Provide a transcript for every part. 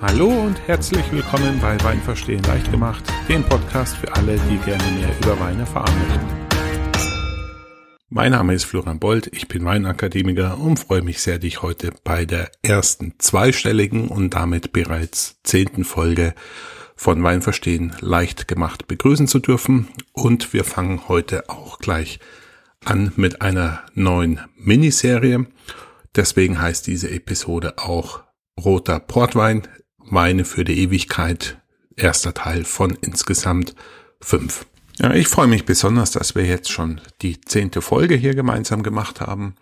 Hallo und herzlich willkommen bei Wein verstehen leicht gemacht, dem Podcast für alle, die gerne mehr über Wein erfahren möchten. Mein Name ist Florian Bold, ich bin Weinakademiker und freue mich sehr, dich heute bei der ersten zweistelligen und damit bereits zehnten Folge von Wein verstehen leicht gemacht begrüßen zu dürfen. Und wir fangen heute auch gleich an mit einer neuen Miniserie. Deswegen heißt diese Episode auch Roter Portwein, Weine für die Ewigkeit, erster Teil von insgesamt fünf. Ja, ich freue mich besonders, dass wir jetzt schon die zehnte Folge hier gemeinsam gemacht haben.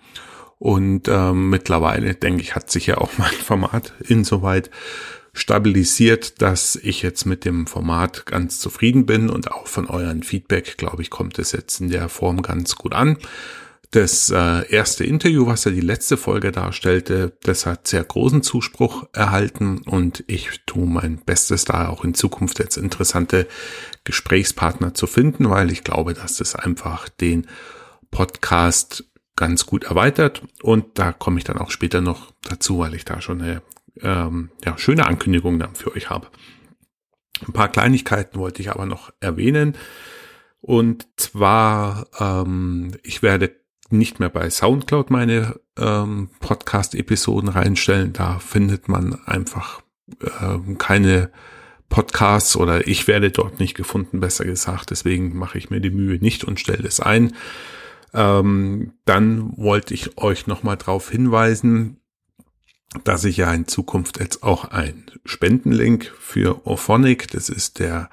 Und ähm, mittlerweile, denke ich, hat sich ja auch mein Format insoweit stabilisiert, dass ich jetzt mit dem Format ganz zufrieden bin und auch von euren Feedback, glaube ich, kommt es jetzt in der Form ganz gut an. Das äh, erste Interview, was er die letzte Folge darstellte, das hat sehr großen Zuspruch erhalten und ich tue mein Bestes da auch in Zukunft jetzt interessante Gesprächspartner zu finden, weil ich glaube, dass das einfach den Podcast ganz gut erweitert und da komme ich dann auch später noch dazu, weil ich da schon eine ähm, ja, schöne Ankündigung dann für euch habe. Ein paar Kleinigkeiten wollte ich aber noch erwähnen. Und zwar, ähm, ich werde nicht mehr bei SoundCloud meine ähm, Podcast-Episoden reinstellen. Da findet man einfach ähm, keine Podcasts oder ich werde dort nicht gefunden, besser gesagt. Deswegen mache ich mir die Mühe nicht und stelle es ein. Ähm, dann wollte ich euch nochmal darauf hinweisen, dass ich ja in Zukunft jetzt auch ein Spendenlink für Ophonic, das ist der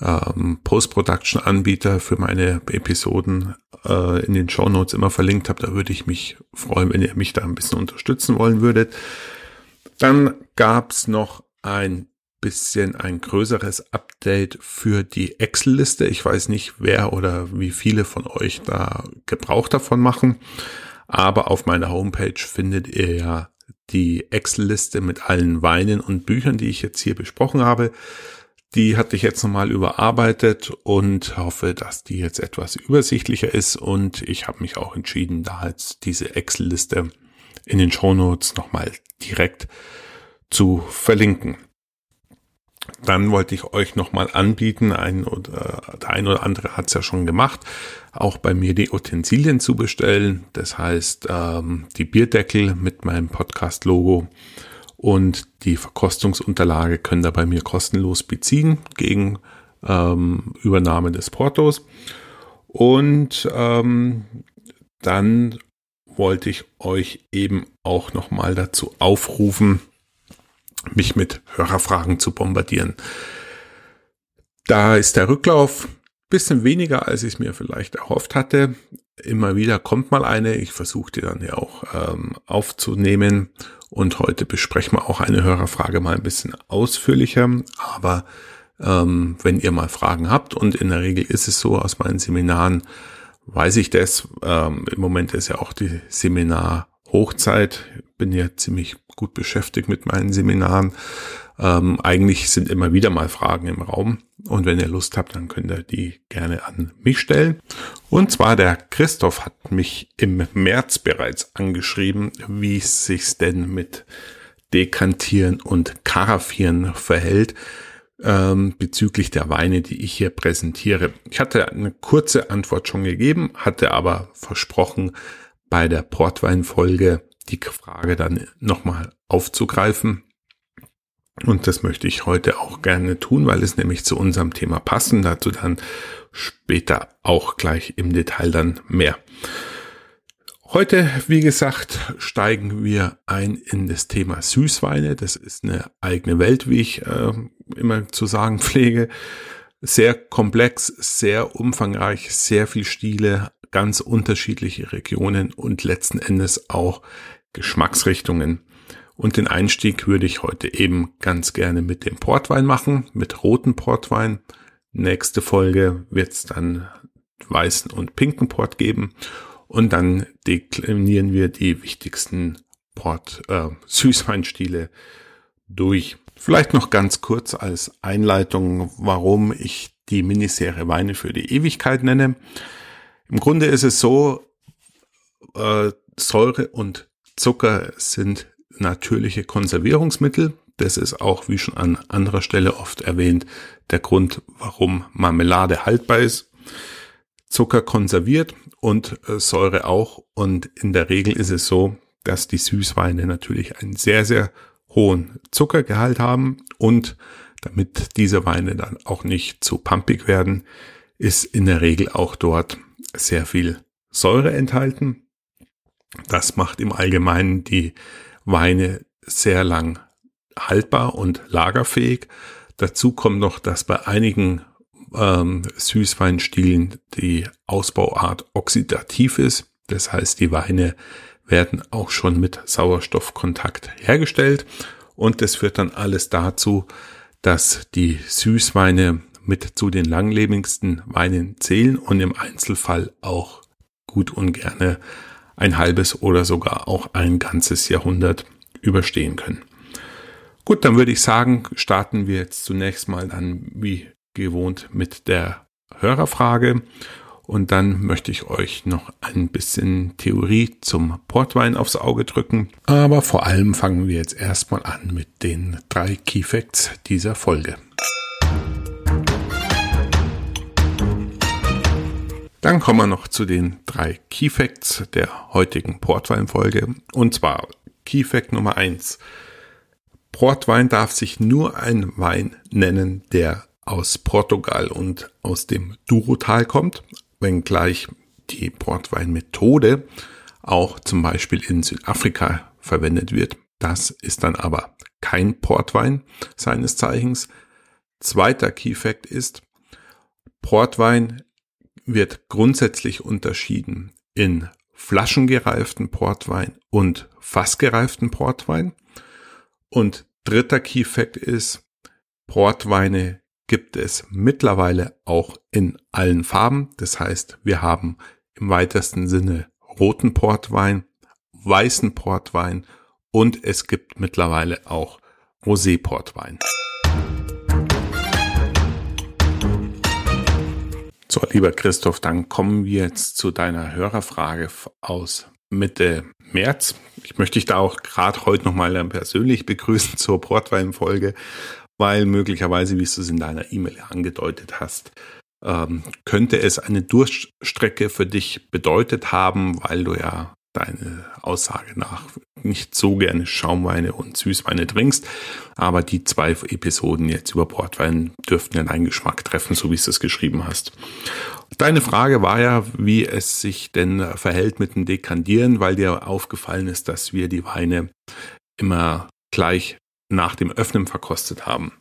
ähm, Post-Production-Anbieter für meine Episoden äh, in den Show Notes immer verlinkt habe. Da würde ich mich freuen, wenn ihr mich da ein bisschen unterstützen wollen würdet. Dann gab's noch ein bisschen ein größeres Update für die Excel-Liste. Ich weiß nicht, wer oder wie viele von euch da Gebrauch davon machen, aber auf meiner Homepage findet ihr ja die Excel-Liste mit allen Weinen und Büchern, die ich jetzt hier besprochen habe. Die hatte ich jetzt nochmal überarbeitet und hoffe, dass die jetzt etwas übersichtlicher ist. Und ich habe mich auch entschieden, da jetzt diese Excel-Liste in den Show Notes nochmal direkt zu verlinken. Dann wollte ich euch nochmal anbieten, ein oder der ein oder andere hat es ja schon gemacht, auch bei mir die Utensilien zu bestellen. Das heißt, ähm, die Bierdeckel mit meinem Podcast-Logo und die Verkostungsunterlage könnt ihr bei mir kostenlos beziehen gegen ähm, Übernahme des Portos. Und ähm, dann wollte ich euch eben auch nochmal dazu aufrufen, mich mit Hörerfragen zu bombardieren. Da ist der Rücklauf bisschen weniger, als ich mir vielleicht erhofft hatte. Immer wieder kommt mal eine. Ich versuche die dann ja auch ähm, aufzunehmen und heute besprechen wir auch eine Hörerfrage mal ein bisschen ausführlicher. Aber ähm, wenn ihr mal Fragen habt, und in der Regel ist es so aus meinen Seminaren, weiß ich das. Ähm, Im Moment ist ja auch die Seminar Hochzeit. Bin ja ziemlich gut beschäftigt mit meinen Seminaren. Ähm, eigentlich sind immer wieder mal Fragen im Raum. Und wenn ihr Lust habt, dann könnt ihr die gerne an mich stellen. Und zwar der Christoph hat mich im März bereits angeschrieben, wie es sich denn mit Dekantieren und Karaffieren verhält ähm, bezüglich der Weine, die ich hier präsentiere. Ich hatte eine kurze Antwort schon gegeben, hatte aber versprochen, bei der Portweinfolge die Frage dann nochmal aufzugreifen. Und das möchte ich heute auch gerne tun, weil es nämlich zu unserem Thema passen. Dazu dann später auch gleich im Detail dann mehr. Heute, wie gesagt, steigen wir ein in das Thema Süßweine. Das ist eine eigene Welt, wie ich äh, immer zu sagen pflege. Sehr komplex, sehr umfangreich, sehr viel Stile, ganz unterschiedliche Regionen und letzten Endes auch Geschmacksrichtungen. Und den Einstieg würde ich heute eben ganz gerne mit dem Portwein machen, mit roten Portwein. Nächste Folge wird es dann weißen und pinken Port geben. Und dann deklinieren wir die wichtigsten Port, äh, Süßweinstile durch. Vielleicht noch ganz kurz als Einleitung, warum ich die Miniserie Weine für die Ewigkeit nenne. Im Grunde ist es so, äh, Säure und Zucker sind natürliche Konservierungsmittel. Das ist auch, wie schon an anderer Stelle oft erwähnt, der Grund, warum Marmelade haltbar ist. Zucker konserviert und äh, Säure auch. Und in der Regel ist es so, dass die Süßweine natürlich einen sehr, sehr hohen Zuckergehalt haben und damit diese Weine dann auch nicht zu pumpig werden, ist in der Regel auch dort sehr viel Säure enthalten. Das macht im Allgemeinen die Weine sehr lang haltbar und lagerfähig. Dazu kommt noch, dass bei einigen ähm, Süßweinstilen die Ausbauart oxidativ ist. Das heißt, die Weine werden auch schon mit Sauerstoffkontakt hergestellt und das führt dann alles dazu, dass die Süßweine mit zu den langlebigsten Weinen zählen und im Einzelfall auch gut und gerne ein halbes oder sogar auch ein ganzes Jahrhundert überstehen können. Gut, dann würde ich sagen, starten wir jetzt zunächst mal dann wie gewohnt mit der Hörerfrage und dann möchte ich euch noch ein bisschen Theorie zum Portwein aufs Auge drücken. Aber vor allem fangen wir jetzt erstmal an mit den drei Key Facts dieser Folge. Dann kommen wir noch zu den drei Key Facts der heutigen Portwein-Folge. Und zwar Key Fact Nummer eins: Portwein darf sich nur ein Wein nennen, der aus Portugal und aus dem Durotal kommt, wenngleich die Portweinmethode auch zum Beispiel in Südafrika verwendet wird. Das ist dann aber kein Portwein seines Zeichens. Zweiter Key Fact ist, Portwein wird grundsätzlich unterschieden in flaschengereiften Portwein und fassgereiften Portwein. Und dritter Key Fact ist, Portweine gibt es mittlerweile auch in allen Farben. Das heißt, wir haben im weitesten Sinne roten Portwein, weißen Portwein und es gibt mittlerweile auch Rosé-Portwein. So, lieber Christoph, dann kommen wir jetzt zu deiner Hörerfrage aus Mitte März. Ich möchte dich da auch gerade heute nochmal persönlich begrüßen zur Portwein-Folge weil möglicherweise, wie du es in deiner E-Mail angedeutet hast, ähm, könnte es eine Durchstrecke für dich bedeutet haben, weil du ja deine Aussage nach nicht so gerne Schaumweine und Süßweine trinkst. Aber die zwei Episoden jetzt über Portwein dürften ja deinen Geschmack treffen, so wie es geschrieben hast. Deine Frage war ja, wie es sich denn verhält mit dem Dekandieren, weil dir aufgefallen ist, dass wir die Weine immer gleich nach dem Öffnen verkostet haben.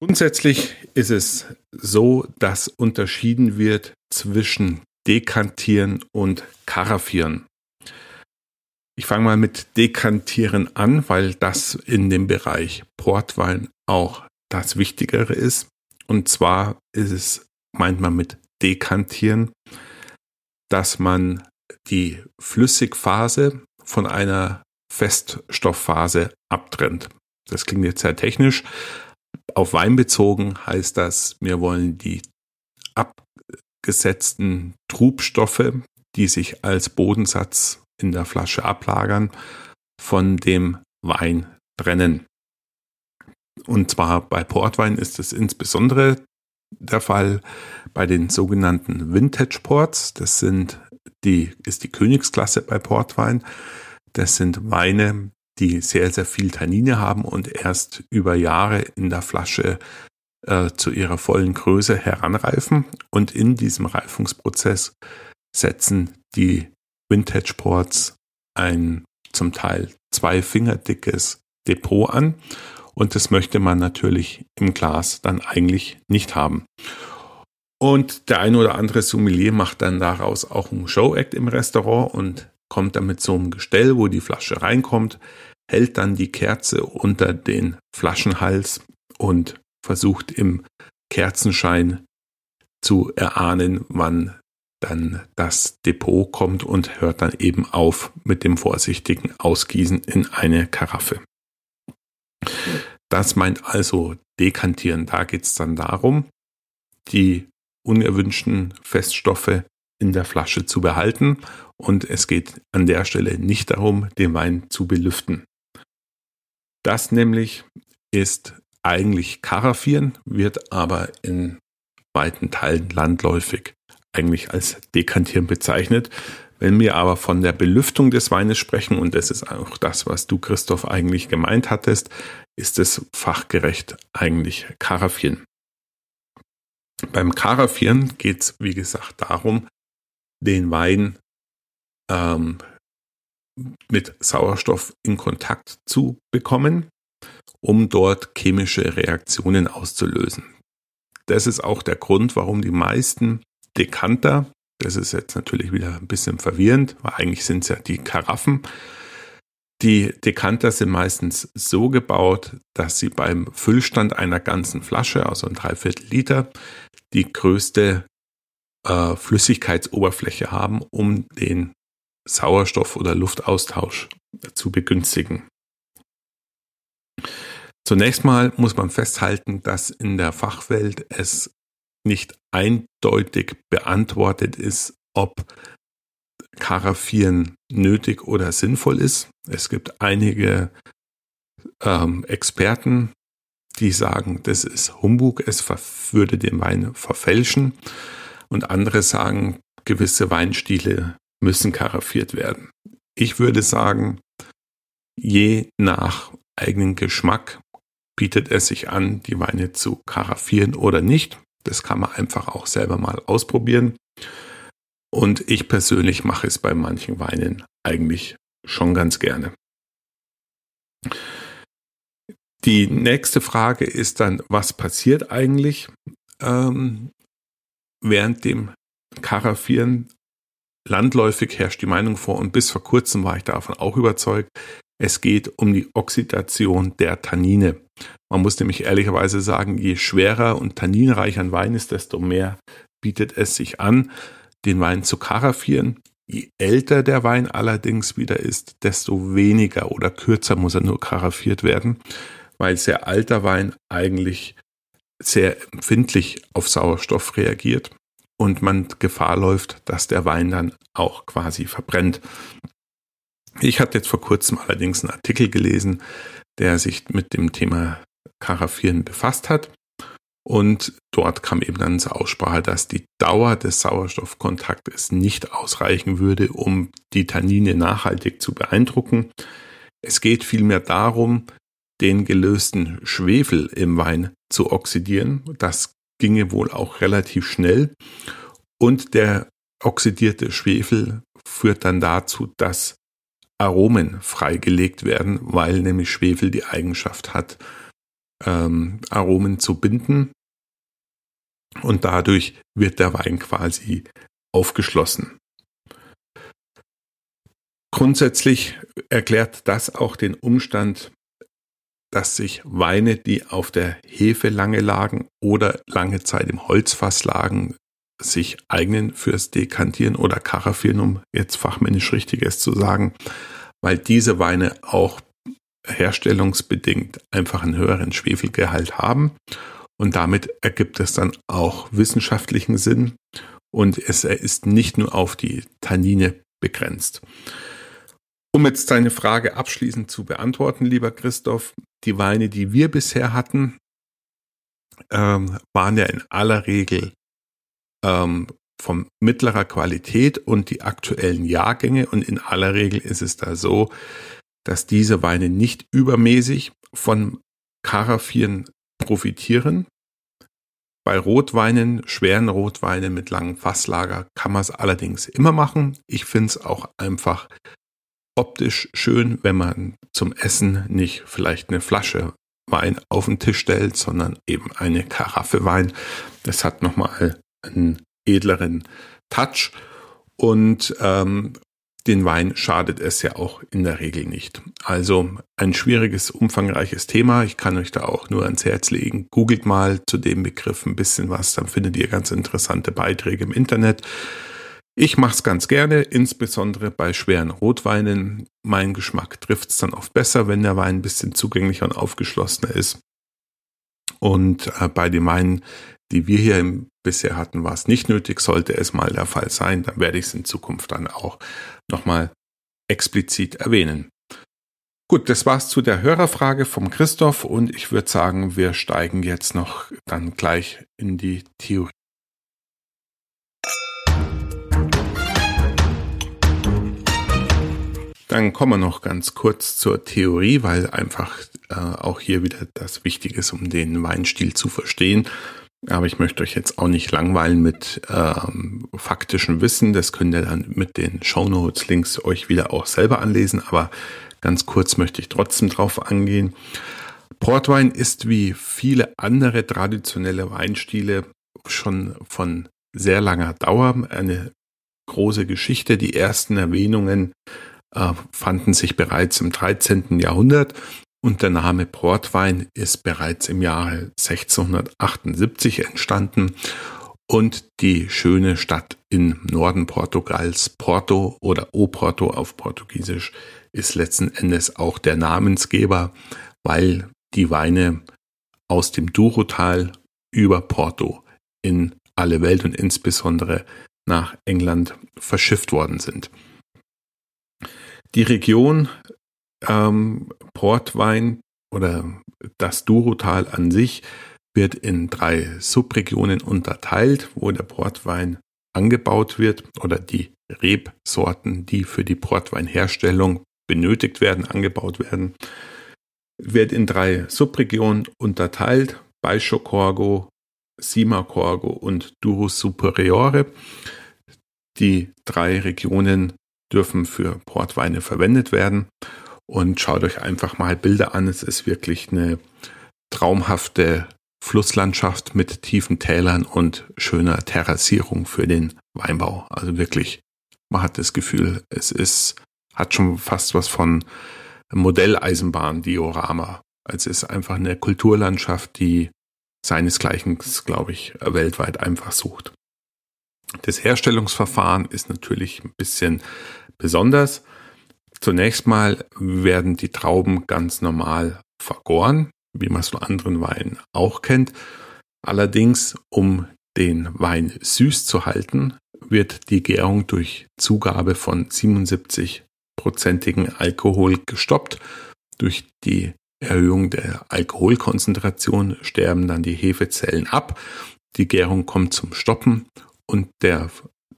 Grundsätzlich ist es so, dass unterschieden wird zwischen Dekantieren und Karaffieren. Ich fange mal mit Dekantieren an, weil das in dem Bereich Portwein auch das Wichtigere ist. Und zwar ist es, meint man mit Dekantieren, dass man die Flüssigphase von einer Feststoffphase abtrennt. Das klingt jetzt sehr technisch. Auf Wein bezogen heißt das, wir wollen die abgesetzten Trubstoffe, die sich als Bodensatz in der Flasche ablagern, von dem Wein trennen. Und zwar bei Portwein ist es insbesondere der Fall bei den sogenannten Vintage Ports. Das sind die, ist die Königsklasse bei Portwein. Das sind Weine, die sehr, sehr viel Tannine haben und erst über Jahre in der Flasche äh, zu ihrer vollen Größe heranreifen. Und in diesem Reifungsprozess setzen die Vintage Ports ein zum Teil zwei Finger dickes Depot an. Und das möchte man natürlich im Glas dann eigentlich nicht haben. Und der eine oder andere Sommelier macht dann daraus auch einen Show-Act im Restaurant und kommt dann mit so einem Gestell, wo die Flasche reinkommt, hält dann die Kerze unter den Flaschenhals und versucht im Kerzenschein zu erahnen, wann dann das Depot kommt und hört dann eben auf mit dem vorsichtigen Ausgießen in eine Karaffe. Das meint also dekantieren. Da geht es dann darum, die unerwünschten Feststoffe in der Flasche zu behalten und es geht an der Stelle nicht darum, den Wein zu belüften. Das nämlich ist eigentlich Karaffieren, wird aber in weiten Teilen landläufig eigentlich als Dekantieren bezeichnet. Wenn wir aber von der Belüftung des Weines sprechen, und das ist auch das, was du, Christoph, eigentlich gemeint hattest, ist es fachgerecht eigentlich Karaffieren. Beim Karaffieren geht es, wie gesagt, darum, den Wein ähm, mit Sauerstoff in Kontakt zu bekommen, um dort chemische Reaktionen auszulösen. Das ist auch der Grund, warum die meisten Dekanter, das ist jetzt natürlich wieder ein bisschen verwirrend, weil eigentlich sind es ja die Karaffen, die Dekanter sind meistens so gebaut, dass sie beim Füllstand einer ganzen Flasche, also ein Dreiviertel Liter, die größte äh, Flüssigkeitsoberfläche haben, um den Sauerstoff- oder Luftaustausch zu begünstigen. Zunächst mal muss man festhalten, dass in der Fachwelt es nicht eindeutig beantwortet ist, ob Karaffieren nötig oder sinnvoll ist. Es gibt einige ähm, Experten, die sagen, das ist Humbug, es würde den Wein verfälschen. Und andere sagen, gewisse Weinstile müssen karaffiert werden. Ich würde sagen, je nach eigenen Geschmack bietet es sich an, die Weine zu karaffieren oder nicht. Das kann man einfach auch selber mal ausprobieren. Und ich persönlich mache es bei manchen Weinen eigentlich schon ganz gerne. Die nächste Frage ist dann, was passiert eigentlich ähm, während dem Karaffieren? Landläufig herrscht die Meinung vor und bis vor kurzem war ich davon auch überzeugt, es geht um die Oxidation der Tannine. Man muss nämlich ehrlicherweise sagen, je schwerer und tanninreicher ein Wein ist, desto mehr bietet es sich an, den Wein zu karaffieren. Je älter der Wein allerdings wieder ist, desto weniger oder kürzer muss er nur karaffiert werden, weil sehr alter Wein eigentlich sehr empfindlich auf Sauerstoff reagiert und man Gefahr läuft, dass der Wein dann auch quasi verbrennt. Ich hatte jetzt vor kurzem allerdings einen Artikel gelesen, der sich mit dem Thema Karaffieren befasst hat. Und dort kam eben dann zur Aussprache, dass die Dauer des Sauerstoffkontaktes nicht ausreichen würde, um die Tannine nachhaltig zu beeindrucken. Es geht vielmehr darum, den gelösten Schwefel im Wein zu oxidieren. Das ginge wohl auch relativ schnell. Und der oxidierte Schwefel führt dann dazu, dass Aromen freigelegt werden, weil nämlich Schwefel die Eigenschaft hat, ähm, Aromen zu binden. Und dadurch wird der Wein quasi aufgeschlossen. Grundsätzlich erklärt das auch den Umstand, dass sich Weine, die auf der Hefe lange lagen oder lange Zeit im Holzfass lagen, sich eignen fürs Dekantieren oder Karaffieren, um jetzt fachmännisch Richtiges zu sagen, weil diese Weine auch herstellungsbedingt einfach einen höheren Schwefelgehalt haben und damit ergibt es dann auch wissenschaftlichen Sinn und es ist nicht nur auf die Tannine begrenzt. Um jetzt deine Frage abschließend zu beantworten, lieber Christoph, die Weine, die wir bisher hatten, ähm, waren ja in aller Regel ähm, von mittlerer Qualität und die aktuellen Jahrgänge. Und in aller Regel ist es da so, dass diese Weine nicht übermäßig von Karaffieren profitieren. Bei Rotweinen, schweren Rotweinen mit langem Fasslager kann man es allerdings immer machen. Ich finde es auch einfach optisch schön, wenn man zum Essen nicht vielleicht eine Flasche Wein auf den Tisch stellt, sondern eben eine Karaffe Wein. Das hat nochmal einen edleren Touch und ähm, den Wein schadet es ja auch in der Regel nicht. Also ein schwieriges, umfangreiches Thema. Ich kann euch da auch nur ans Herz legen. Googelt mal zu dem Begriff ein bisschen was, dann findet ihr ganz interessante Beiträge im Internet. Ich mache es ganz gerne, insbesondere bei schweren Rotweinen. Mein Geschmack trifft es dann oft besser, wenn der Wein ein bisschen zugänglicher und aufgeschlossener ist. Und äh, bei den Weinen, die wir hier bisher hatten, war es nicht nötig. Sollte es mal der Fall sein, dann werde ich es in Zukunft dann auch nochmal explizit erwähnen. Gut, das war's zu der Hörerfrage vom Christoph und ich würde sagen, wir steigen jetzt noch dann gleich in die Theorie. Dann kommen wir noch ganz kurz zur Theorie, weil einfach äh, auch hier wieder das Wichtige ist, um den Weinstil zu verstehen. Aber ich möchte euch jetzt auch nicht langweilen mit ähm, faktischem Wissen. Das könnt ihr dann mit den Shownotes Links euch wieder auch selber anlesen. Aber ganz kurz möchte ich trotzdem drauf angehen. Portwein ist wie viele andere traditionelle Weinstile schon von sehr langer Dauer eine große Geschichte. Die ersten Erwähnungen äh, fanden sich bereits im 13. Jahrhundert und der Name Portwein ist bereits im Jahre 1678 entstanden und die schöne Stadt im Norden Portugals, Porto oder Oporto auf Portugiesisch, ist letzten Endes auch der Namensgeber, weil die Weine aus dem Douro-Tal über Porto in alle Welt und insbesondere nach England verschifft worden sind. Die Region ähm, Portwein oder das Durotal an sich wird in drei Subregionen unterteilt, wo der Portwein angebaut wird oder die Rebsorten, die für die Portweinherstellung benötigt werden, angebaut werden, wird in drei Subregionen unterteilt, Baixo Corgo, Sima Corgo und Duro Superiore. Die drei Regionen dürfen für Portweine verwendet werden. Und schaut euch einfach mal Bilder an. Es ist wirklich eine traumhafte Flusslandschaft mit tiefen Tälern und schöner Terrassierung für den Weinbau. Also wirklich, man hat das Gefühl, es ist, hat schon fast was von Modelleisenbahn-Diorama. Es ist einfach eine Kulturlandschaft, die seinesgleichen, glaube ich, weltweit einfach sucht. Das Herstellungsverfahren ist natürlich ein bisschen besonders. Zunächst mal werden die Trauben ganz normal vergoren, wie man es von anderen Weinen auch kennt. Allerdings, um den Wein süß zu halten, wird die Gärung durch Zugabe von 77-prozentigen Alkohol gestoppt. Durch die Erhöhung der Alkoholkonzentration sterben dann die Hefezellen ab. Die Gärung kommt zum Stoppen und der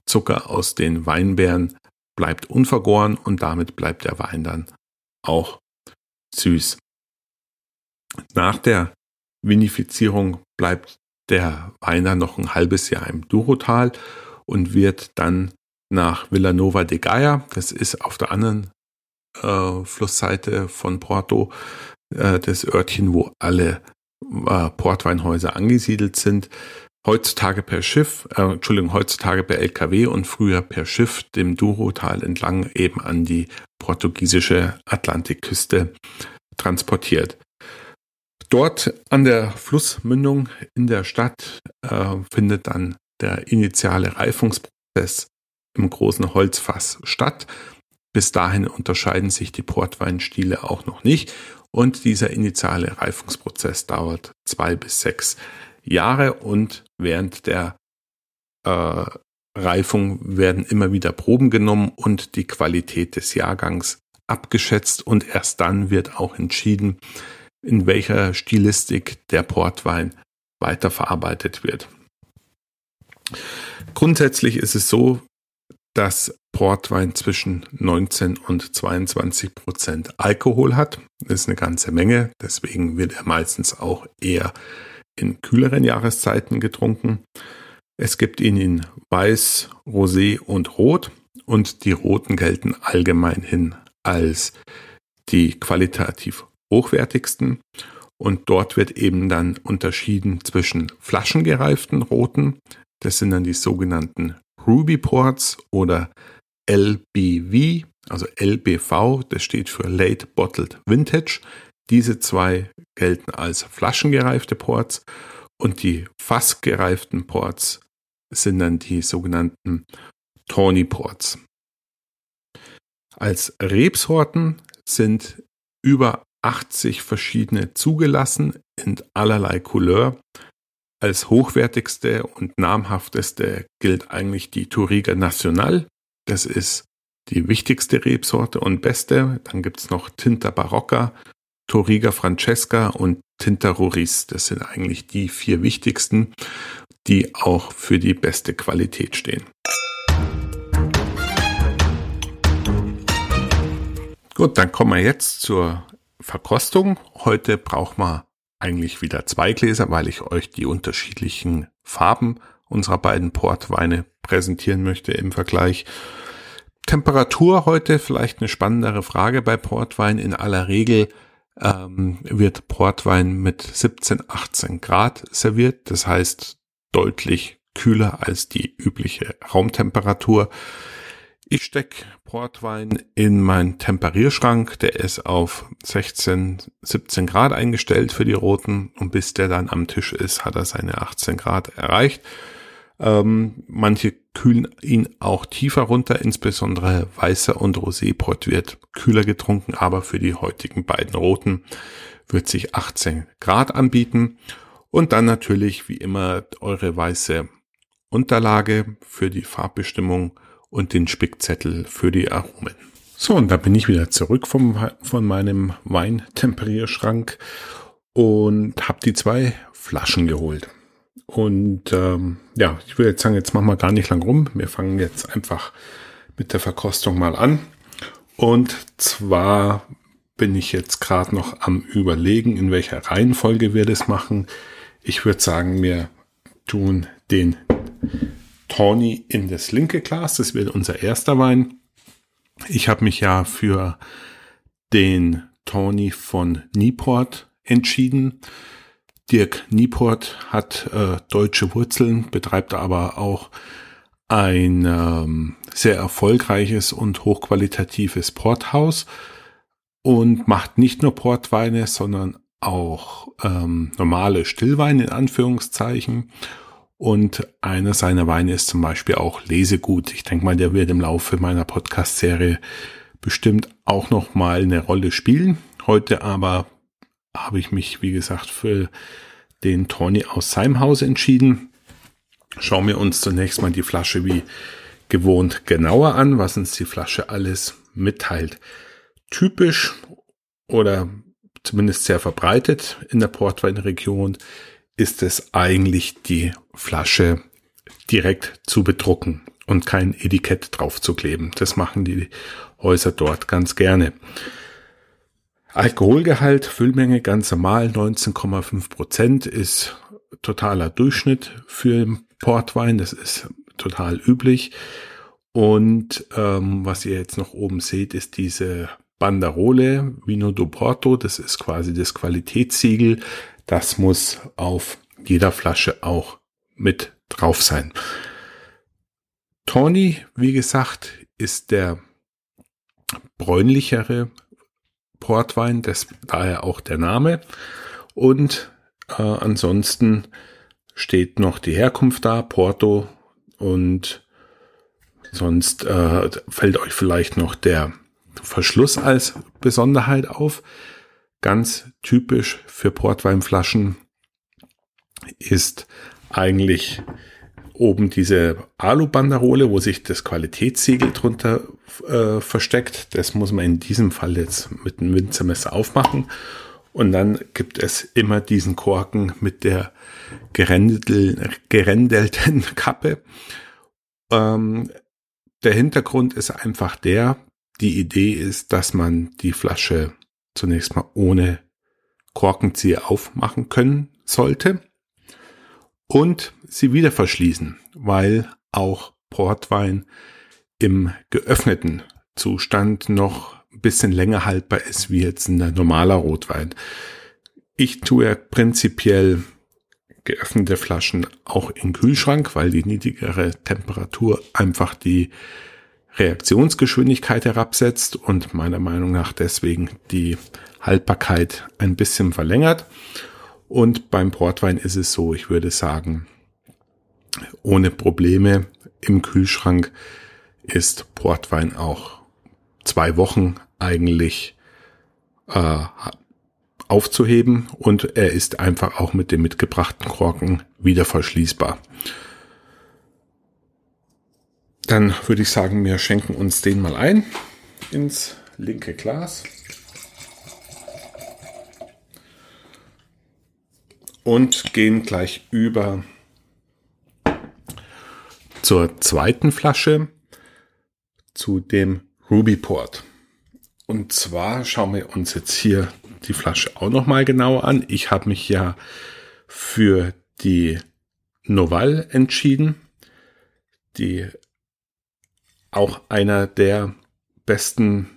Zucker aus den Weinbeeren bleibt unvergoren und damit bleibt der Wein dann auch süß. Nach der Vinifizierung bleibt der Wein dann noch ein halbes Jahr im Durotal und wird dann nach Villanova de Gaia, das ist auf der anderen äh, Flussseite von Porto, äh, das Örtchen, wo alle äh, Portweinhäuser angesiedelt sind, heutzutage per Schiff, äh, Entschuldigung, heutzutage per LKW und früher per Schiff dem Douro-Tal entlang eben an die portugiesische Atlantikküste transportiert. Dort an der Flussmündung in der Stadt äh, findet dann der initiale Reifungsprozess im großen Holzfass statt. Bis dahin unterscheiden sich die Portweinstile auch noch nicht und dieser initiale Reifungsprozess dauert zwei bis sechs Jahre und während der äh, Reifung werden immer wieder Proben genommen und die Qualität des Jahrgangs abgeschätzt und erst dann wird auch entschieden, in welcher Stilistik der Portwein weiterverarbeitet wird. Grundsätzlich ist es so, dass Portwein zwischen 19 und 22 Prozent Alkohol hat. Das ist eine ganze Menge, deswegen wird er meistens auch eher in kühleren Jahreszeiten getrunken. Es gibt ihn in Weiß, Rosé und Rot und die Roten gelten allgemein hin als die qualitativ hochwertigsten. Und dort wird eben dann unterschieden zwischen flaschengereiften Roten, das sind dann die sogenannten Ruby Ports oder LBV, also LBV, das steht für Late Bottled Vintage. Diese zwei gelten als flaschengereifte Ports und die fassgereiften Ports sind dann die sogenannten Tawny Ports. Als Rebsorten sind über 80 verschiedene zugelassen in allerlei Couleur. Als hochwertigste und namhafteste gilt eigentlich die Touriga Nacional. Das ist die wichtigste Rebsorte und beste. Dann gibt's noch Tinta Barocca, Toriga Francesca und Tinta Roriz. Das sind eigentlich die vier wichtigsten, die auch für die beste Qualität stehen. Gut, dann kommen wir jetzt zur Verkostung. Heute braucht man eigentlich wieder zwei Gläser, weil ich euch die unterschiedlichen Farben unserer beiden Portweine präsentieren möchte im Vergleich. Temperatur heute vielleicht eine spannendere Frage bei Portwein. In aller Regel ähm, wird Portwein mit 17, 18 Grad serviert. Das heißt deutlich kühler als die übliche Raumtemperatur. Ich stecke Portwein in meinen Temperierschrank, der ist auf 16, 17 Grad eingestellt für die roten und bis der dann am Tisch ist, hat er seine 18 Grad erreicht. Ähm, manche kühlen ihn auch tiefer runter, insbesondere weißer und Roséport wird kühler getrunken, aber für die heutigen beiden roten wird sich 18 Grad anbieten. Und dann natürlich wie immer eure weiße Unterlage für die Farbbestimmung und den Spickzettel für die Aromen. So, und da bin ich wieder zurück vom, von meinem Weintemperierschrank und habe die zwei Flaschen geholt. Und ähm, ja, ich würde jetzt sagen, jetzt machen wir gar nicht lang rum. Wir fangen jetzt einfach mit der Verkostung mal an. Und zwar bin ich jetzt gerade noch am Überlegen, in welcher Reihenfolge wir das machen. Ich würde sagen, wir tun den Tawny in das linke Glas. Das wird unser erster Wein. Ich habe mich ja für den Tawny von Nieport entschieden. Dirk Nieport hat äh, deutsche Wurzeln, betreibt aber auch ein ähm, sehr erfolgreiches und hochqualitatives Porthaus und macht nicht nur Portweine, sondern auch ähm, normale Stillweine in Anführungszeichen und einer seiner Weine ist zum Beispiel auch Lesegut. Ich denke mal, der wird im Laufe meiner Podcast-Serie bestimmt auch noch mal eine Rolle spielen. Heute aber habe ich mich, wie gesagt, für den Tony aus seinem Haus entschieden. Schauen wir uns zunächst mal die Flasche wie gewohnt genauer an, was uns die Flasche alles mitteilt. Typisch oder zumindest sehr verbreitet in der Portweinregion ist es eigentlich die Flasche direkt zu bedrucken und kein Etikett drauf zu kleben. Das machen die Häuser dort ganz gerne. Alkoholgehalt, Füllmenge ganz normal, 19,5 Prozent ist totaler Durchschnitt für Portwein. Das ist total üblich. Und ähm, was ihr jetzt noch oben seht, ist diese Banderole Vino do Porto. Das ist quasi das Qualitätssiegel. Das muss auf jeder Flasche auch mit drauf sein. Tawny, wie gesagt, ist der bräunlichere Portwein, das, daher auch der Name. Und äh, ansonsten steht noch die Herkunft da, Porto. Und sonst äh, fällt euch vielleicht noch der Verschluss als Besonderheit auf. Ganz typisch für Portweinflaschen ist eigentlich oben diese Alu-Banderole, wo sich das Qualitätssiegel drunter äh, versteckt. Das muss man in diesem Fall jetzt mit einem Winzermesser aufmachen. Und dann gibt es immer diesen Korken mit der gerendel, gerendelten Kappe. Ähm, der Hintergrund ist einfach der, die Idee ist, dass man die Flasche zunächst mal ohne Korkenzieher aufmachen können sollte und sie wieder verschließen, weil auch Portwein im geöffneten Zustand noch ein bisschen länger haltbar ist wie jetzt ein normaler Rotwein. Ich tue prinzipiell geöffnete Flaschen auch in Kühlschrank, weil die niedrigere Temperatur einfach die Reaktionsgeschwindigkeit herabsetzt und meiner Meinung nach deswegen die Haltbarkeit ein bisschen verlängert. Und beim Portwein ist es so, ich würde sagen, ohne Probleme im Kühlschrank ist Portwein auch zwei Wochen eigentlich äh, aufzuheben und er ist einfach auch mit dem mitgebrachten Korken wieder verschließbar. dann würde ich sagen, wir schenken uns den mal ein ins linke Glas. Und gehen gleich über zur zweiten Flasche, zu dem Ruby Port. Und zwar schauen wir uns jetzt hier die Flasche auch nochmal genauer an. Ich habe mich ja für die Noval entschieden, die auch einer der besten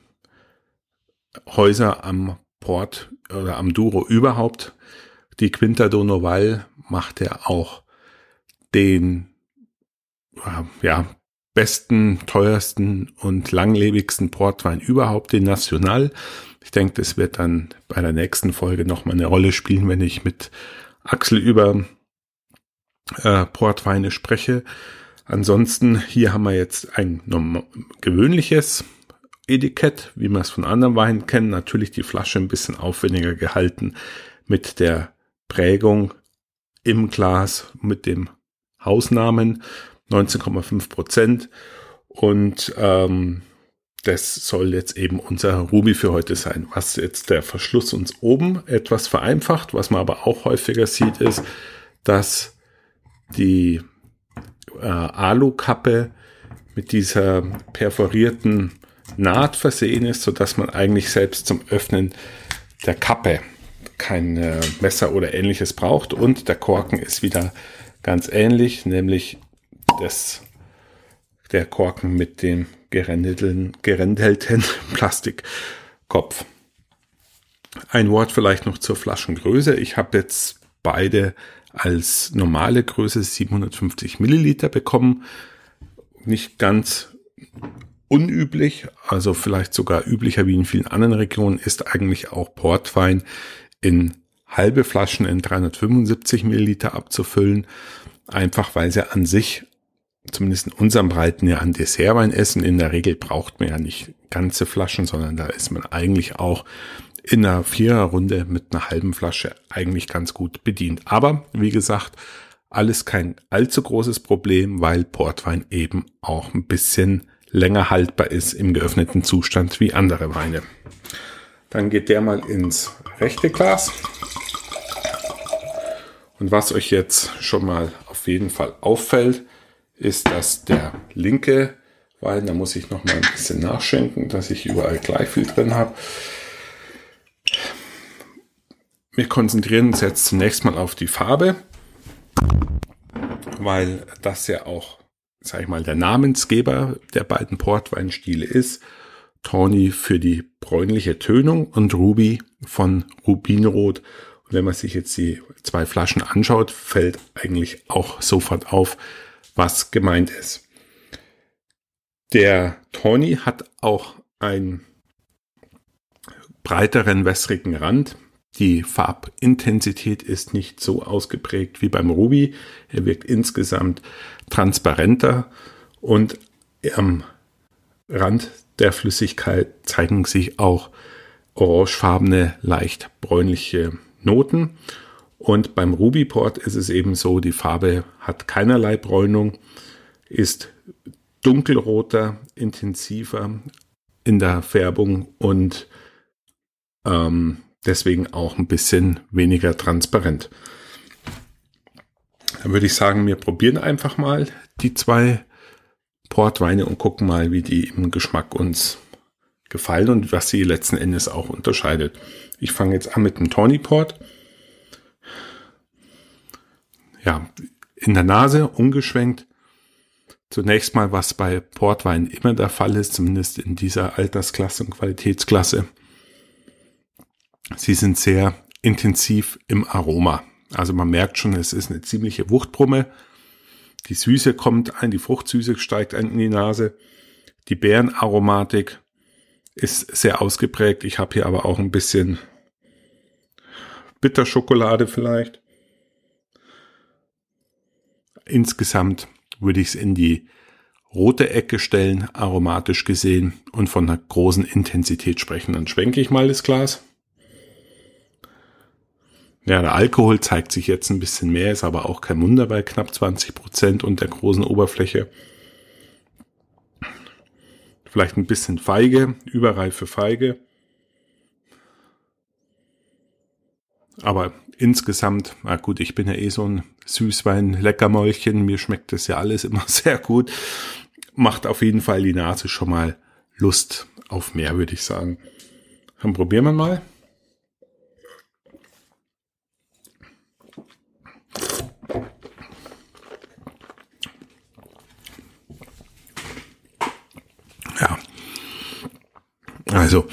Häuser am Port oder am Duro überhaupt. Die Quinta do Noval macht ja auch den ja, besten, teuersten und langlebigsten Portwein überhaupt, den National. Ich denke, das wird dann bei der nächsten Folge nochmal eine Rolle spielen, wenn ich mit Axel über äh, Portweine spreche. Ansonsten, hier haben wir jetzt ein gewöhnliches Etikett, wie wir es von anderen Weinen kennen. Natürlich die Flasche ein bisschen aufwendiger gehalten mit der Prägung im Glas, mit dem Hausnamen 19,5 Prozent. Und ähm, das soll jetzt eben unser Ruby für heute sein. Was jetzt der Verschluss uns oben etwas vereinfacht, was man aber auch häufiger sieht, ist, dass die äh, Alukappe mit dieser perforierten Naht versehen ist, so dass man eigentlich selbst zum Öffnen der Kappe kein äh, Messer oder ähnliches braucht. Und der Korken ist wieder ganz ähnlich, nämlich das, der Korken mit dem gerändelten, gerändelten Plastikkopf. Ein Wort vielleicht noch zur Flaschengröße. Ich habe jetzt beide als normale Größe 750 Milliliter bekommen. Nicht ganz unüblich, also vielleicht sogar üblicher wie in vielen anderen Regionen, ist eigentlich auch Portwein in halbe Flaschen in 375 Milliliter abzufüllen. Einfach weil sie an sich, zumindest in unserem Breiten, ja an Dessertwein essen. In der Regel braucht man ja nicht ganze Flaschen, sondern da ist man eigentlich auch in einer Viererrunde mit einer halben Flasche eigentlich ganz gut bedient. Aber wie gesagt, alles kein allzu großes Problem, weil Portwein eben auch ein bisschen länger haltbar ist im geöffneten Zustand wie andere Weine. Dann geht der mal ins rechte Glas. Und was euch jetzt schon mal auf jeden Fall auffällt, ist, dass der linke Wein, da muss ich noch mal ein bisschen nachschenken, dass ich überall gleich viel drin habe, wir konzentrieren uns jetzt zunächst mal auf die Farbe, weil das ja auch, sag ich mal, der Namensgeber der beiden Portweinstile ist. Tawny für die bräunliche Tönung und Ruby von Rubinrot. Und wenn man sich jetzt die zwei Flaschen anschaut, fällt eigentlich auch sofort auf, was gemeint ist. Der Tawny hat auch einen breiteren wässrigen Rand, die Farbintensität ist nicht so ausgeprägt wie beim Ruby. Er wirkt insgesamt transparenter und am Rand der Flüssigkeit zeigen sich auch orangefarbene, leicht bräunliche Noten. Und beim Ruby Port ist es eben so, die Farbe hat keinerlei Bräunung, ist dunkelroter, intensiver in der Färbung und ähm, deswegen auch ein bisschen weniger transparent. Dann würde ich sagen, wir probieren einfach mal die zwei Portweine und gucken mal, wie die im Geschmack uns gefallen und was sie letzten Endes auch unterscheidet. Ich fange jetzt an mit dem Tawny Port. Ja, in der Nase umgeschwenkt. Zunächst mal, was bei Portwein immer der Fall ist, zumindest in dieser Altersklasse und Qualitätsklasse. Sie sind sehr intensiv im Aroma. Also man merkt schon, es ist eine ziemliche Wuchtbrumme. Die Süße kommt ein, die Fruchtsüße steigt ein in die Nase. Die Beerenaromatik ist sehr ausgeprägt. Ich habe hier aber auch ein bisschen Bitterschokolade vielleicht. Insgesamt würde ich es in die rote Ecke stellen, aromatisch gesehen, und von einer großen Intensität sprechen. Dann schwenke ich mal das Glas. Ja, der Alkohol zeigt sich jetzt ein bisschen mehr, ist aber auch kein Wunder bei knapp 20 Prozent und der großen Oberfläche. vielleicht ein bisschen feige, überreife Feige. Aber insgesamt, na gut, ich bin ja eh so ein Süßwein-Leckermäulchen, mir schmeckt das ja alles immer sehr gut. Macht auf jeden Fall die Nase schon mal Lust auf mehr, würde ich sagen. Dann probieren wir mal. Also,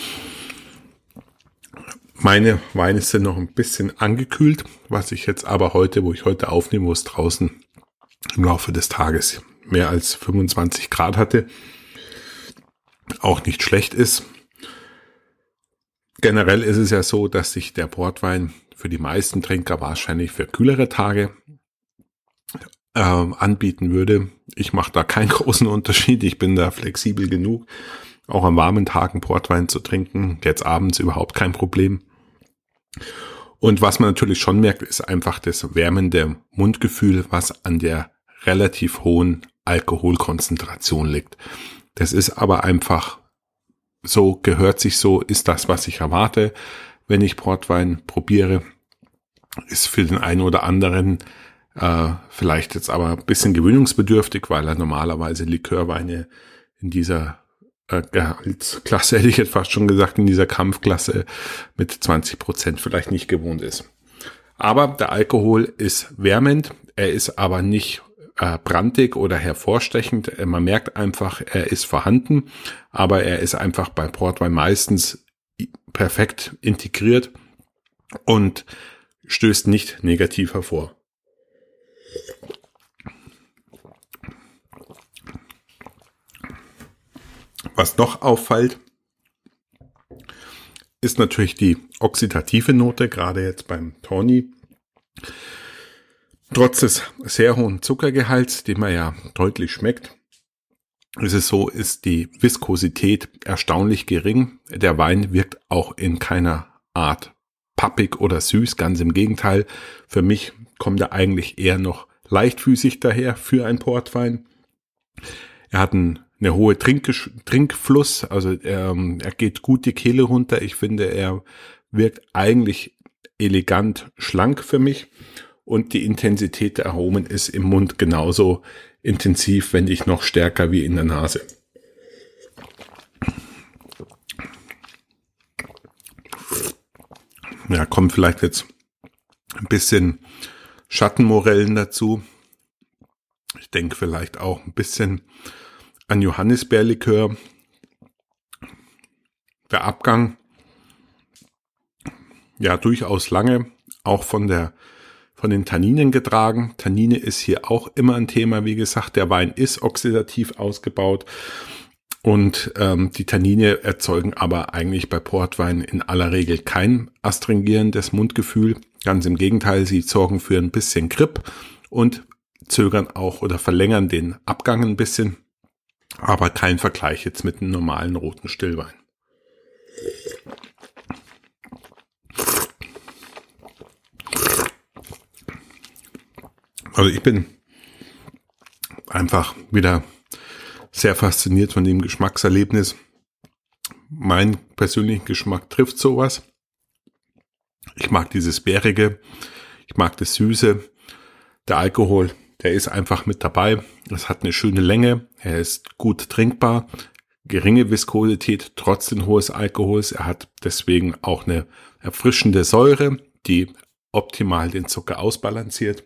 meine Weine sind noch ein bisschen angekühlt, was ich jetzt aber heute, wo ich heute aufnehme, wo es draußen im Laufe des Tages mehr als 25 Grad hatte, auch nicht schlecht ist. Generell ist es ja so, dass sich der Portwein für die meisten Trinker wahrscheinlich für kühlere Tage äh, anbieten würde. Ich mache da keinen großen Unterschied. Ich bin da flexibel genug, auch an warmen Tagen Portwein zu trinken. Jetzt abends überhaupt kein Problem. Und was man natürlich schon merkt, ist einfach das wärmende Mundgefühl, was an der relativ hohen Alkoholkonzentration liegt. Das ist aber einfach so, gehört sich so, ist das, was ich erwarte, wenn ich Portwein probiere. Ist für den einen oder anderen äh, vielleicht jetzt aber ein bisschen gewöhnungsbedürftig, weil er normalerweise Likörweine in dieser äh, Gehaltsklasse, hätte ich jetzt fast schon gesagt, in dieser Kampfklasse mit 20 Prozent vielleicht nicht gewohnt ist. Aber der Alkohol ist wärmend, er ist aber nicht äh, brandig oder hervorstechend. Man merkt einfach, er ist vorhanden, aber er ist einfach bei Portwein meistens perfekt integriert und stößt nicht negativ hervor. Was noch auffällt, ist natürlich die oxidative Note, gerade jetzt beim Tawny. Trotz des sehr hohen Zuckergehalts, den man ja deutlich schmeckt, ist es so, ist die Viskosität erstaunlich gering. Der Wein wirkt auch in keiner Art pappig oder süß, ganz im Gegenteil. Für mich kommt er eigentlich eher noch leichtfüßig daher für ein Portwein. Er hat einen, eine hohe Trink Trinkfluss, also ähm, er geht gut die Kehle runter. Ich finde, er wirkt eigentlich elegant schlank für mich und die Intensität der Aromen ist im Mund genauso intensiv, wenn nicht noch stärker wie in der Nase. Ja, kommt vielleicht jetzt ein bisschen Schattenmorellen dazu. Ich denke vielleicht auch ein bisschen an Johannisbeerlikör. Der Abgang ja durchaus lange, auch von der von den Tanninen getragen. Tannine ist hier auch immer ein Thema. Wie gesagt, der Wein ist oxidativ ausgebaut und ähm, die Tannine erzeugen aber eigentlich bei Portwein in aller Regel kein astringierendes Mundgefühl. Ganz im Gegenteil, sie sorgen für ein bisschen Grip und zögern auch oder verlängern den Abgang ein bisschen. Aber kein Vergleich jetzt mit einem normalen roten Stillwein. Also ich bin einfach wieder sehr fasziniert von dem Geschmackserlebnis. Mein persönlichen Geschmack trifft sowas. Ich mag dieses Bärige, ich mag das Süße. Der Alkohol, der ist einfach mit dabei. Es hat eine schöne Länge, er ist gut trinkbar, geringe Viskosität, trotzdem hohes Alkohols. Er hat deswegen auch eine erfrischende Säure, die optimal den Zucker ausbalanciert.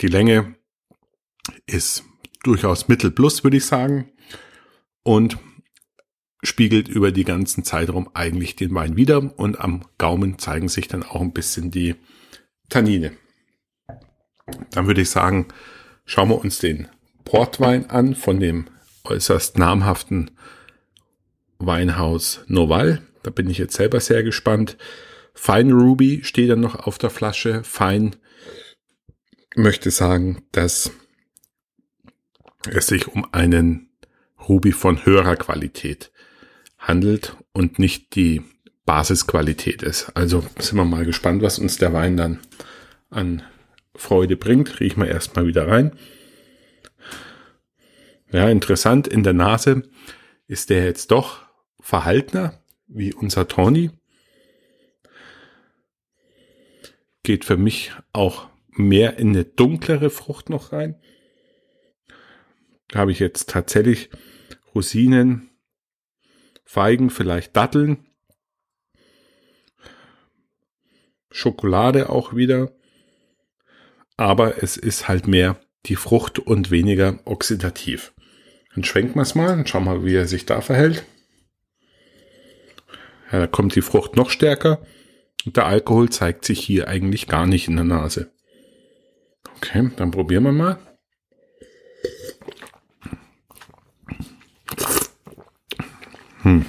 Die Länge ist durchaus Mittel plus, würde ich sagen. Und spiegelt über die ganzen Zeitraum eigentlich den Wein wieder und am Gaumen zeigen sich dann auch ein bisschen die Tannine. Dann würde ich sagen, schauen wir uns den Portwein an von dem äußerst namhaften Weinhaus Noval. Da bin ich jetzt selber sehr gespannt. Fine Ruby steht dann noch auf der Flasche. Fine möchte sagen, dass es sich um einen Ruby von höherer Qualität handelt und nicht die Basisqualität ist. Also sind wir mal gespannt, was uns der Wein dann an Freude bringt. Riechen wir erstmal wieder rein. Ja, interessant in der Nase ist der jetzt doch verhaltener wie unser Tawny. Geht für mich auch mehr in eine dunklere Frucht noch rein. Da habe ich jetzt tatsächlich Rosinen, Feigen, vielleicht Datteln, Schokolade auch wieder. Aber es ist halt mehr die Frucht und weniger oxidativ. Dann schwenken wir es mal und schauen mal, wie er sich da verhält. Ja, da kommt die Frucht noch stärker und der Alkohol zeigt sich hier eigentlich gar nicht in der Nase. Okay, dann probieren wir mal. Hm.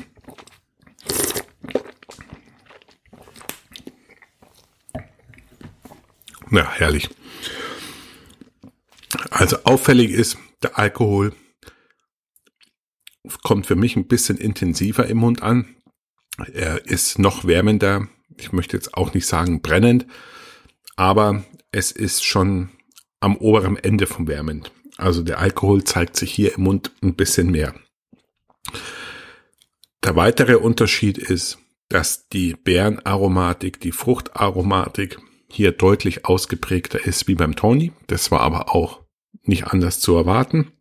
Ja, herrlich. Also auffällig ist, der Alkohol kommt für mich ein bisschen intensiver im Mund an. Er ist noch wärmender. Ich möchte jetzt auch nicht sagen brennend, aber es ist schon am oberen Ende vom wärmend. Also der Alkohol zeigt sich hier im Mund ein bisschen mehr. Der weitere Unterschied ist, dass die Beerenaromatik, die Fruchtaromatik hier deutlich ausgeprägter ist wie beim Tony. Das war aber auch nicht anders zu erwarten.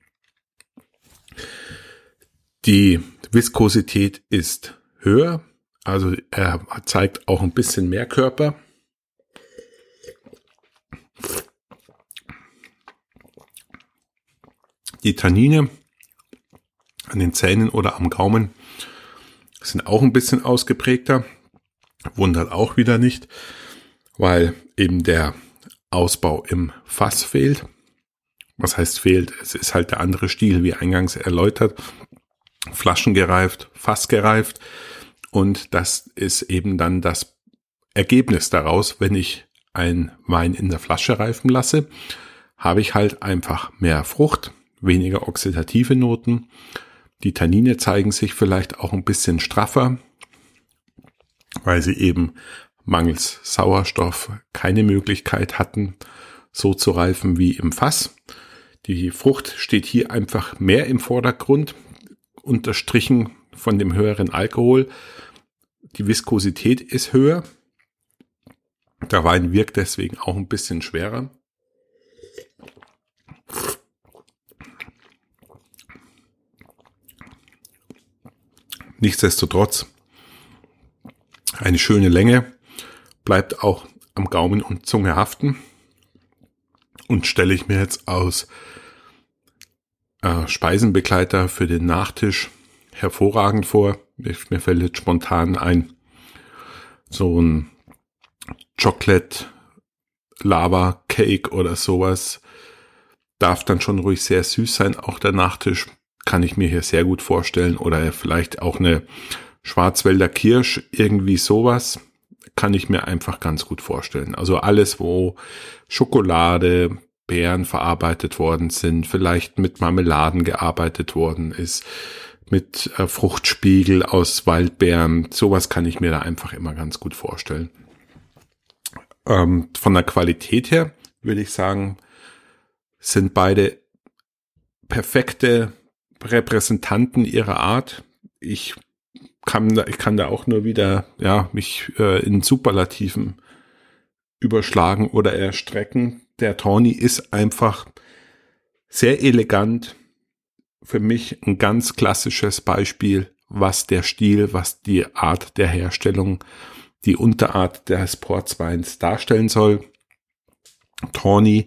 Die Viskosität ist höher, also er zeigt auch ein bisschen mehr Körper. Die Tannine an den Zähnen oder am Gaumen sind auch ein bisschen ausgeprägter. Wundert auch wieder nicht, weil eben der Ausbau im Fass fehlt. Was heißt fehlt? Es ist halt der andere Stil, wie eingangs erläutert. Flaschengereift, fassgereift. Und das ist eben dann das Ergebnis daraus, wenn ich ein Wein in der Flasche reifen lasse, habe ich halt einfach mehr Frucht, weniger oxidative Noten. Die Tannine zeigen sich vielleicht auch ein bisschen straffer, weil sie eben mangels Sauerstoff keine Möglichkeit hatten, so zu reifen wie im Fass. Die Frucht steht hier einfach mehr im Vordergrund, unterstrichen von dem höheren Alkohol. Die Viskosität ist höher. Der Wein wirkt deswegen auch ein bisschen schwerer. Nichtsdestotrotz eine schöne Länge, bleibt auch am Gaumen und Zunge haften und stelle ich mir jetzt aus äh, Speisenbegleiter für den Nachtisch hervorragend vor. Ich, mir fällt jetzt spontan ein, so ein Chocolate Lava Cake oder sowas darf dann schon ruhig sehr süß sein. Auch der Nachtisch kann ich mir hier sehr gut vorstellen oder vielleicht auch eine Schwarzwälder Kirsch, irgendwie sowas kann ich mir einfach ganz gut vorstellen. Also alles, wo Schokolade, Beeren verarbeitet worden sind, vielleicht mit Marmeladen gearbeitet worden ist, mit äh, Fruchtspiegel aus Waldbeeren, sowas kann ich mir da einfach immer ganz gut vorstellen. Ähm, von der Qualität her würde ich sagen, sind beide perfekte Repräsentanten ihrer Art. Ich kann da, ich kann da auch nur wieder, ja, mich äh, in Superlativen überschlagen oder erstrecken. Der Tawny ist einfach sehr elegant. Für mich ein ganz klassisches Beispiel, was der Stil, was die Art der Herstellung, die Unterart des Portsweins darstellen soll. Tawny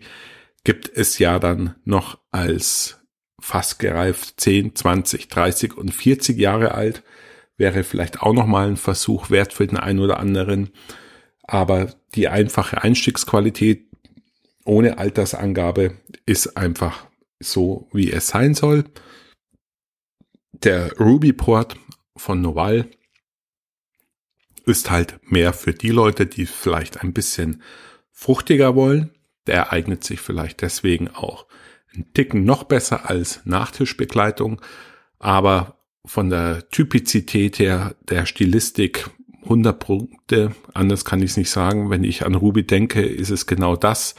gibt es ja dann noch als fast gereift 10, 20, 30 und 40 Jahre alt wäre vielleicht auch nochmal ein Versuch wert für den einen oder anderen. Aber die einfache Einstiegsqualität ohne Altersangabe ist einfach so, wie es sein soll. Der Ruby Port von Noval ist halt mehr für die Leute, die vielleicht ein bisschen fruchtiger wollen. Der eignet sich vielleicht deswegen auch ein Ticken noch besser als Nachtischbegleitung, aber von der Typizität her, der Stilistik 100 Punkte. Anders kann ich es nicht sagen. Wenn ich an Ruby denke, ist es genau das,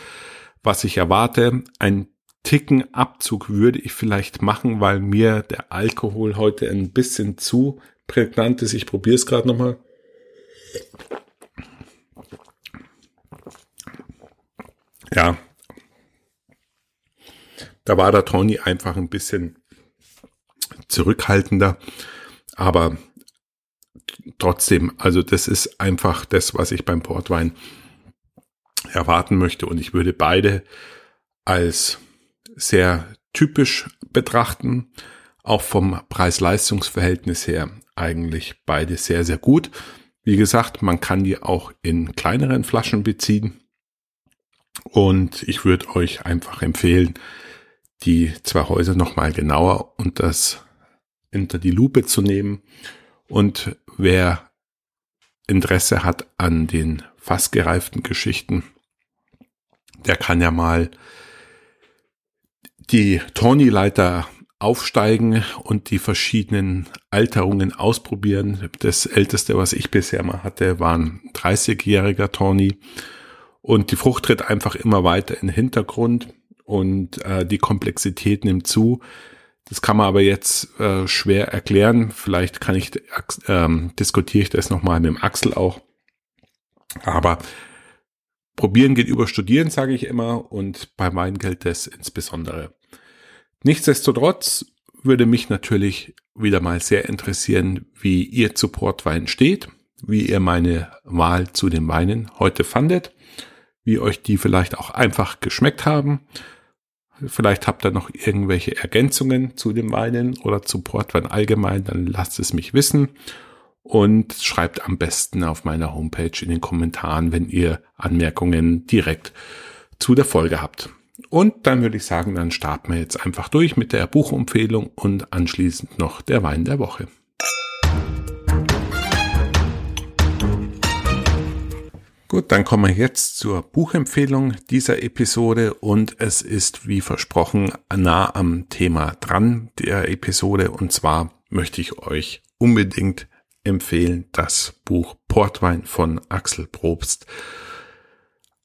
was ich erwarte. Ein Ticken Abzug würde ich vielleicht machen, weil mir der Alkohol heute ein bisschen zu prägnant ist. Ich probiere es gerade nochmal. Ja, da war der Tony einfach ein bisschen zurückhaltender, aber trotzdem, also das ist einfach das, was ich beim Portwein erwarten möchte und ich würde beide als sehr typisch betrachten, auch vom Preis-Leistungs-Verhältnis her eigentlich beide sehr, sehr gut. Wie gesagt, man kann die auch in kleineren Flaschen beziehen. Und ich würde euch einfach empfehlen, die zwei Häuser nochmal genauer und das unter die Lupe zu nehmen. Und wer Interesse hat an den fast gereiften Geschichten, der kann ja mal die Tony-Leiter aufsteigen und die verschiedenen Alterungen ausprobieren. Das älteste, was ich bisher mal hatte, war ein 30-jähriger Tony. Und die Frucht tritt einfach immer weiter in den Hintergrund und äh, die Komplexität nimmt zu. Das kann man aber jetzt äh, schwer erklären. Vielleicht kann ich, ähm, diskutiere ich das nochmal mit dem Axel auch. Aber probieren geht über studieren, sage ich immer, und bei Wein gilt das insbesondere. Nichtsdestotrotz würde mich natürlich wieder mal sehr interessieren, wie ihr zu Portwein steht, wie ihr meine Wahl zu den Weinen heute fandet, wie euch die vielleicht auch einfach geschmeckt haben Vielleicht habt ihr noch irgendwelche Ergänzungen zu dem Weinen oder zu Portwein allgemein, dann lasst es mich wissen und schreibt am besten auf meiner Homepage in den Kommentaren, wenn ihr Anmerkungen direkt zu der Folge habt. Und dann würde ich sagen, dann starten wir jetzt einfach durch mit der Buchempfehlung und anschließend noch der Wein der Woche. Gut, dann kommen wir jetzt zur Buchempfehlung dieser Episode und es ist wie versprochen nah am Thema dran der Episode und zwar möchte ich euch unbedingt empfehlen das Buch Portwein von Axel Probst.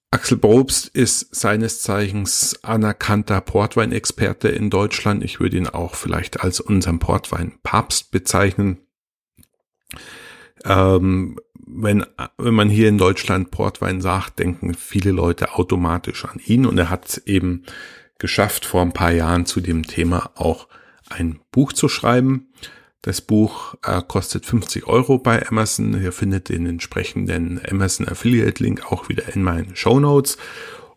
Axel Probst ist seines Zeichens anerkannter Portweinexperte in Deutschland. Ich würde ihn auch vielleicht als unseren Portwein-Papst bezeichnen. Ähm, wenn, wenn man hier in Deutschland Portwein sagt, denken viele Leute automatisch an ihn und er hat eben geschafft, vor ein paar Jahren zu dem Thema auch ein Buch zu schreiben. Das Buch äh, kostet 50 Euro bei Amazon. Ihr findet den entsprechenden Amazon Affiliate Link auch wieder in meinen Show Notes.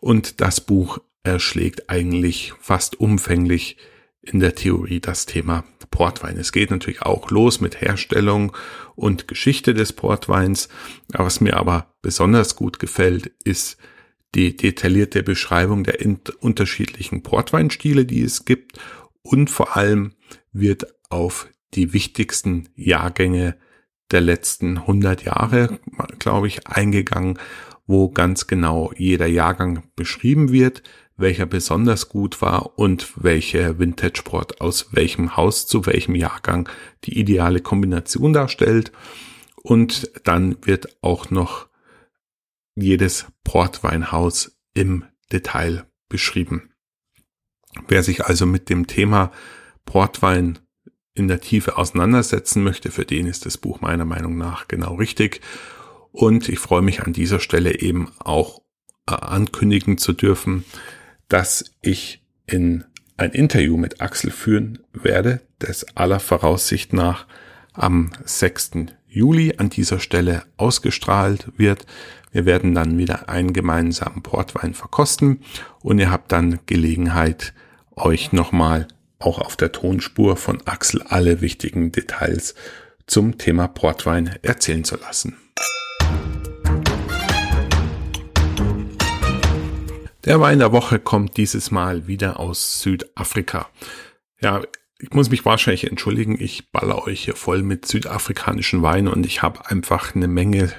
Und das Buch erschlägt eigentlich fast umfänglich in der Theorie das Thema Portwein. Es geht natürlich auch los mit Herstellung und Geschichte des Portweins. Was mir aber besonders gut gefällt, ist die detaillierte Beschreibung der unterschiedlichen Portweinstile, die es gibt. Und vor allem wird auf die wichtigsten Jahrgänge der letzten 100 Jahre, glaube ich, eingegangen, wo ganz genau jeder Jahrgang beschrieben wird, welcher besonders gut war und welche Vintage Sport aus welchem Haus zu welchem Jahrgang die ideale Kombination darstellt. Und dann wird auch noch jedes Portweinhaus im Detail beschrieben. Wer sich also mit dem Thema Portwein in der Tiefe auseinandersetzen möchte, für den ist das Buch meiner Meinung nach genau richtig. Und ich freue mich an dieser Stelle eben auch äh, ankündigen zu dürfen, dass ich in ein Interview mit Axel führen werde, das aller Voraussicht nach am 6. Juli an dieser Stelle ausgestrahlt wird. Wir werden dann wieder einen gemeinsamen Portwein verkosten und ihr habt dann Gelegenheit, euch nochmal auch auf der Tonspur von Axel alle wichtigen Details zum Thema Portwein erzählen zu lassen. Der Wein der Woche kommt dieses Mal wieder aus Südafrika. Ja, ich muss mich wahrscheinlich entschuldigen, ich baller euch hier voll mit südafrikanischen Wein und ich habe einfach eine Menge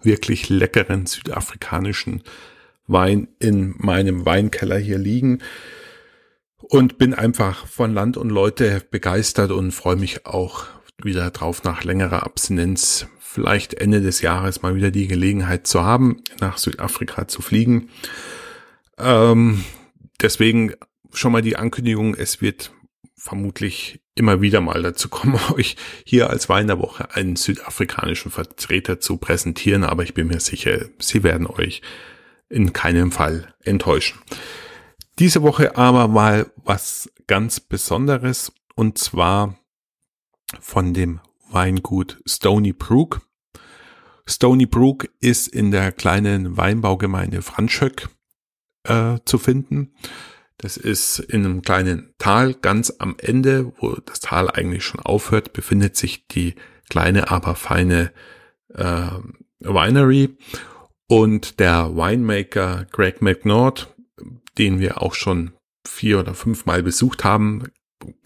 wirklich leckeren südafrikanischen Wein in meinem Weinkeller hier liegen und bin einfach von Land und Leute begeistert und freue mich auch wieder drauf nach längerer Abstinenz vielleicht Ende des Jahres mal wieder die Gelegenheit zu haben, nach Südafrika zu fliegen. Ähm, deswegen schon mal die Ankündigung, es wird vermutlich immer wieder mal dazu kommen, euch hier als Wein der Woche einen südafrikanischen Vertreter zu präsentieren, aber ich bin mir sicher, sie werden euch in keinem Fall enttäuschen. Diese Woche aber mal was ganz Besonderes und zwar von dem Weingut Stony Brook. Stony Brook ist in der kleinen Weinbaugemeinde Franschöck äh, zu finden. Das ist in einem kleinen Tal ganz am Ende, wo das Tal eigentlich schon aufhört, befindet sich die kleine, aber feine äh, Winery. Und der Winemaker Greg McNaught, den wir auch schon vier oder fünf Mal besucht haben,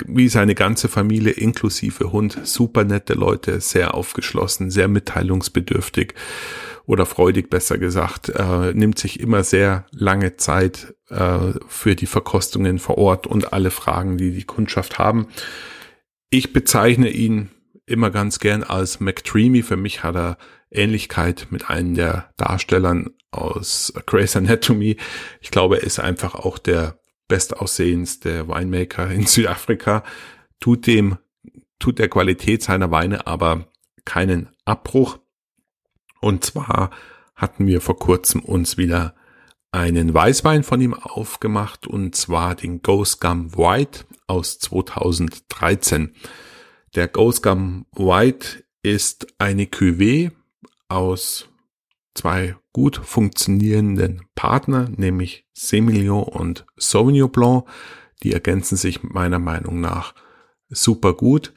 wie seine ganze Familie inklusive Hund, super nette Leute, sehr aufgeschlossen, sehr mitteilungsbedürftig oder freudig besser gesagt, äh, nimmt sich immer sehr lange Zeit äh, für die Verkostungen vor Ort und alle Fragen, die die Kundschaft haben. Ich bezeichne ihn immer ganz gern als McDreamy. Für mich hat er Ähnlichkeit mit einem der Darstellern aus Grey's Anatomy. Ich glaube, er ist einfach auch der bestaussehendste Winemaker in Südafrika. Tut dem, tut der Qualität seiner Weine aber keinen Abbruch. Und zwar hatten wir vor kurzem uns wieder einen Weißwein von ihm aufgemacht und zwar den Ghost Gum White aus 2013. Der Ghost Gum White ist eine Cuvée aus zwei gut funktionierenden Partner, nämlich Semillon und Sauvignon Blanc. Die ergänzen sich meiner Meinung nach super gut.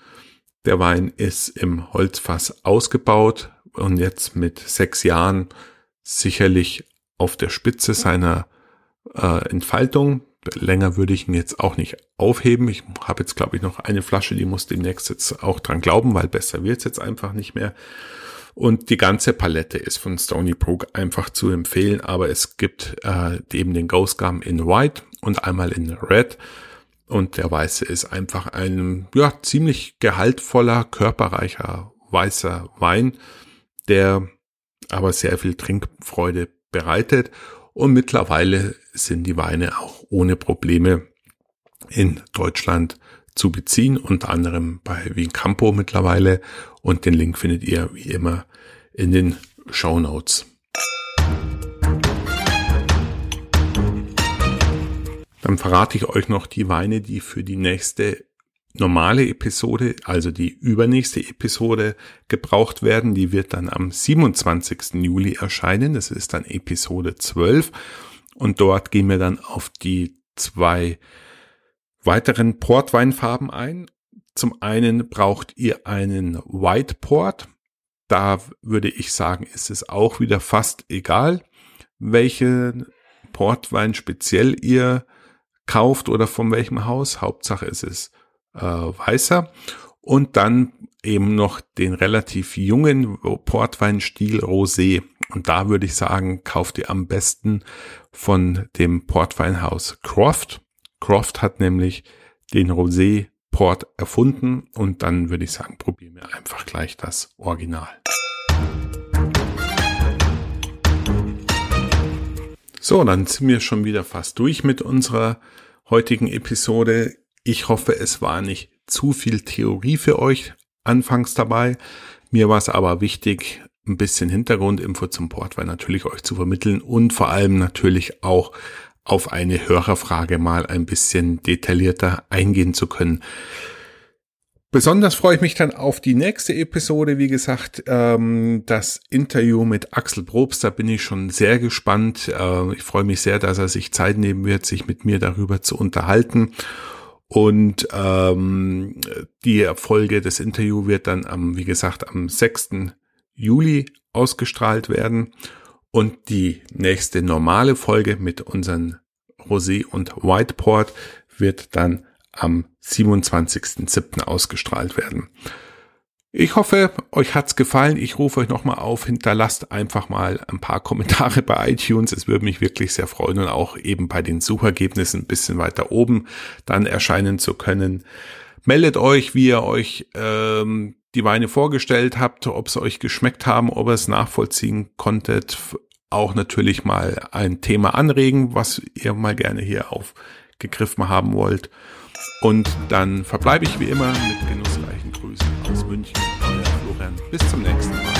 Der Wein ist im Holzfass ausgebaut, und jetzt mit sechs Jahren sicherlich auf der Spitze seiner äh, Entfaltung. Länger würde ich ihn jetzt auch nicht aufheben. Ich habe jetzt, glaube ich, noch eine Flasche, die muss demnächst jetzt auch dran glauben, weil besser wird es jetzt einfach nicht mehr. Und die ganze Palette ist von Stony Brook einfach zu empfehlen, aber es gibt äh, eben den Ghost Gum in White und einmal in Red. Und der Weiße ist einfach ein ja, ziemlich gehaltvoller, körperreicher weißer Wein der aber sehr viel Trinkfreude bereitet. Und mittlerweile sind die Weine auch ohne Probleme in Deutschland zu beziehen, unter anderem bei Wien Campo mittlerweile. Und den Link findet ihr wie immer in den Show Notes. Dann verrate ich euch noch die Weine, die für die nächste normale Episode, also die übernächste Episode gebraucht werden. Die wird dann am 27. Juli erscheinen. Das ist dann Episode 12. Und dort gehen wir dann auf die zwei weiteren Portweinfarben ein. Zum einen braucht ihr einen White Port. Da würde ich sagen, ist es auch wieder fast egal, welche Portwein speziell ihr kauft oder von welchem Haus. Hauptsache es ist äh, weißer und dann eben noch den relativ jungen Portweinstil Rosé. Und da würde ich sagen, kauft ihr am besten von dem Portweinhaus Croft. Croft hat nämlich den Rosé Port erfunden und dann würde ich sagen, probieren wir einfach gleich das Original. So, dann sind wir schon wieder fast durch mit unserer heutigen Episode. Ich hoffe, es war nicht zu viel Theorie für euch anfangs dabei. Mir war es aber wichtig, ein bisschen Hintergrundinfo zum Portwein natürlich euch zu vermitteln und vor allem natürlich auch auf eine Hörerfrage mal ein bisschen detaillierter eingehen zu können. Besonders freue ich mich dann auf die nächste Episode. Wie gesagt, ähm, das Interview mit Axel Probst, da bin ich schon sehr gespannt. Äh, ich freue mich sehr, dass er sich Zeit nehmen wird, sich mit mir darüber zu unterhalten. Und ähm, die Folge des Interviews wird dann am, wie gesagt, am 6. Juli ausgestrahlt werden. Und die nächste normale Folge mit unseren Rosé und Whiteport wird dann am 27.07. ausgestrahlt werden. Ich hoffe, euch hat's gefallen. Ich rufe euch nochmal auf, hinterlasst einfach mal ein paar Kommentare bei iTunes. Es würde mich wirklich sehr freuen und auch eben bei den Suchergebnissen ein bisschen weiter oben dann erscheinen zu können. Meldet euch, wie ihr euch ähm, die Weine vorgestellt habt, ob es euch geschmeckt haben, ob ihr es nachvollziehen konntet. Auch natürlich mal ein Thema anregen, was ihr mal gerne hier auf gegriffen haben wollt. Und dann verbleibe ich wie immer mit aus München. Euer Florian. Bis zum nächsten Mal.